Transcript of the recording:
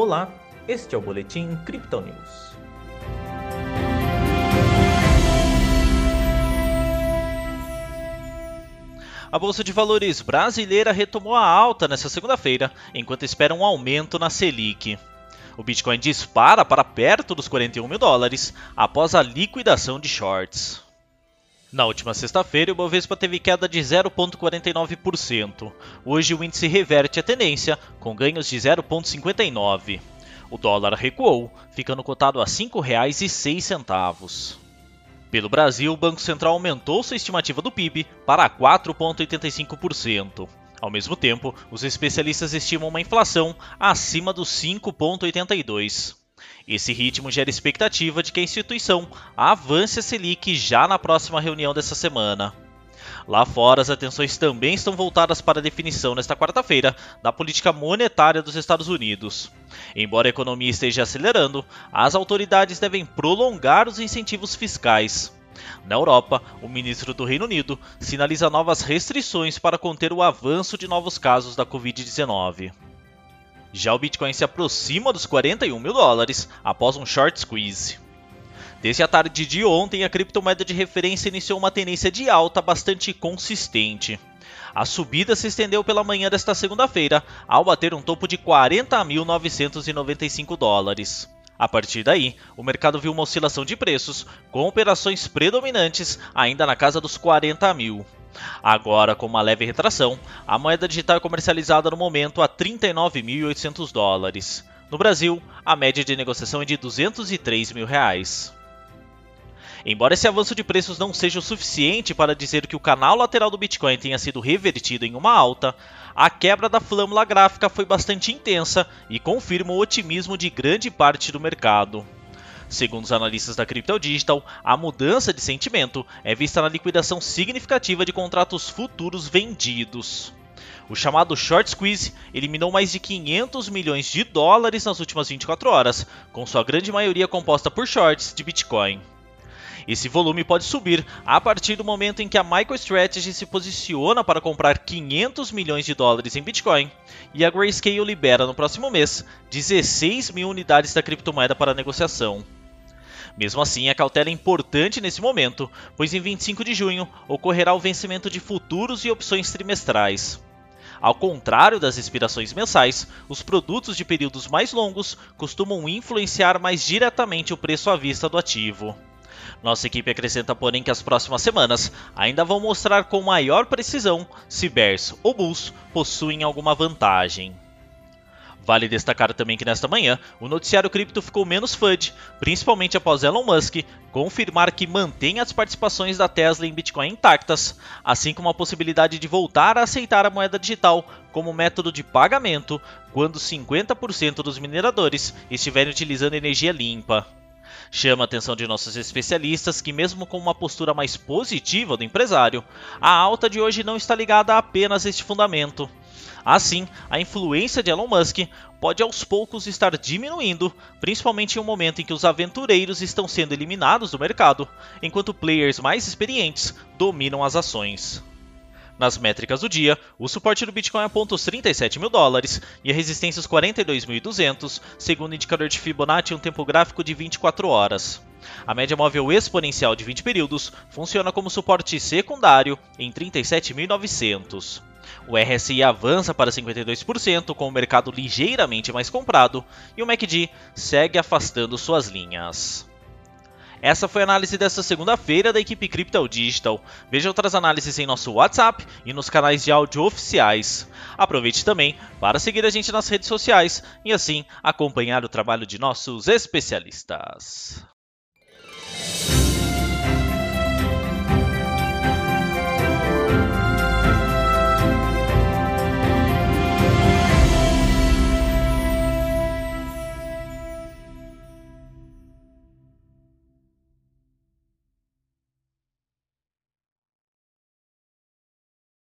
Olá, este é o Boletim Crypto News. A Bolsa de Valores brasileira retomou a alta nesta segunda-feira, enquanto espera um aumento na Selic. O Bitcoin dispara para perto dos 41 mil dólares após a liquidação de shorts. Na última sexta-feira, o Bovespa teve queda de 0,49%. Hoje, o índice reverte a tendência, com ganhos de 0,59%. O dólar recuou, ficando cotado a R$ 5,06. Pelo Brasil, o Banco Central aumentou sua estimativa do PIB para 4,85%. Ao mesmo tempo, os especialistas estimam uma inflação acima dos 5,82%. Esse ritmo gera expectativa de que a instituição avance a Selic já na próxima reunião dessa semana. Lá fora, as atenções também estão voltadas para a definição nesta quarta-feira da política monetária dos Estados Unidos. Embora a economia esteja acelerando, as autoridades devem prolongar os incentivos fiscais. Na Europa, o ministro do Reino Unido sinaliza novas restrições para conter o avanço de novos casos da Covid-19. Já o Bitcoin se aproxima dos 41 mil dólares após um short squeeze. Desde a tarde de ontem, a criptomoeda de referência iniciou uma tendência de alta bastante consistente. A subida se estendeu pela manhã desta segunda-feira, ao bater um topo de 40.995 dólares. A partir daí, o mercado viu uma oscilação de preços, com operações predominantes ainda na casa dos 40 mil. Agora, com uma leve retração, a moeda digital é comercializada no momento a 39.800 dólares. No Brasil, a média de negociação é de 203 mil reais. Embora esse avanço de preços não seja o suficiente para dizer que o canal lateral do Bitcoin tenha sido revertido em uma alta, a quebra da flâmula gráfica foi bastante intensa e confirma o otimismo de grande parte do mercado. Segundo os analistas da Crypto Digital, a mudança de sentimento é vista na liquidação significativa de contratos futuros vendidos. O chamado short squeeze eliminou mais de 500 milhões de dólares nas últimas 24 horas, com sua grande maioria composta por shorts de Bitcoin. Esse volume pode subir a partir do momento em que a MicroStrategy se posiciona para comprar 500 milhões de dólares em Bitcoin e a Grayscale libera no próximo mês 16 mil unidades da criptomoeda para negociação. Mesmo assim, a cautela é importante nesse momento, pois em 25 de junho ocorrerá o vencimento de futuros e opções trimestrais. Ao contrário das expirações mensais, os produtos de períodos mais longos costumam influenciar mais diretamente o preço à vista do ativo. Nossa equipe acrescenta, porém, que as próximas semanas ainda vão mostrar com maior precisão se bears ou bulls possuem alguma vantagem. Vale destacar também que nesta manhã, o noticiário cripto ficou menos FUD, principalmente após Elon Musk confirmar que mantém as participações da Tesla em Bitcoin intactas, assim como a possibilidade de voltar a aceitar a moeda digital como método de pagamento quando 50% dos mineradores estiverem utilizando energia limpa. Chama a atenção de nossos especialistas que, mesmo com uma postura mais positiva do empresário, a alta de hoje não está ligada a apenas este fundamento. Assim, a influência de Elon Musk pode aos poucos estar diminuindo, principalmente em um momento em que os aventureiros estão sendo eliminados do mercado, enquanto players mais experientes dominam as ações. Nas métricas do dia, o suporte do Bitcoin aponta os 37 mil dólares e a resistência os 42.200, segundo o indicador de Fibonacci em um tempo gráfico de 24 horas. A média móvel exponencial de 20 períodos funciona como suporte secundário em 37.900. O RSI avança para 52%, com o mercado ligeiramente mais comprado, e o MACD segue afastando suas linhas. Essa foi a análise desta segunda-feira da equipe Crypto Digital. Veja outras análises em nosso WhatsApp e nos canais de áudio oficiais. Aproveite também para seguir a gente nas redes sociais e assim acompanhar o trabalho de nossos especialistas.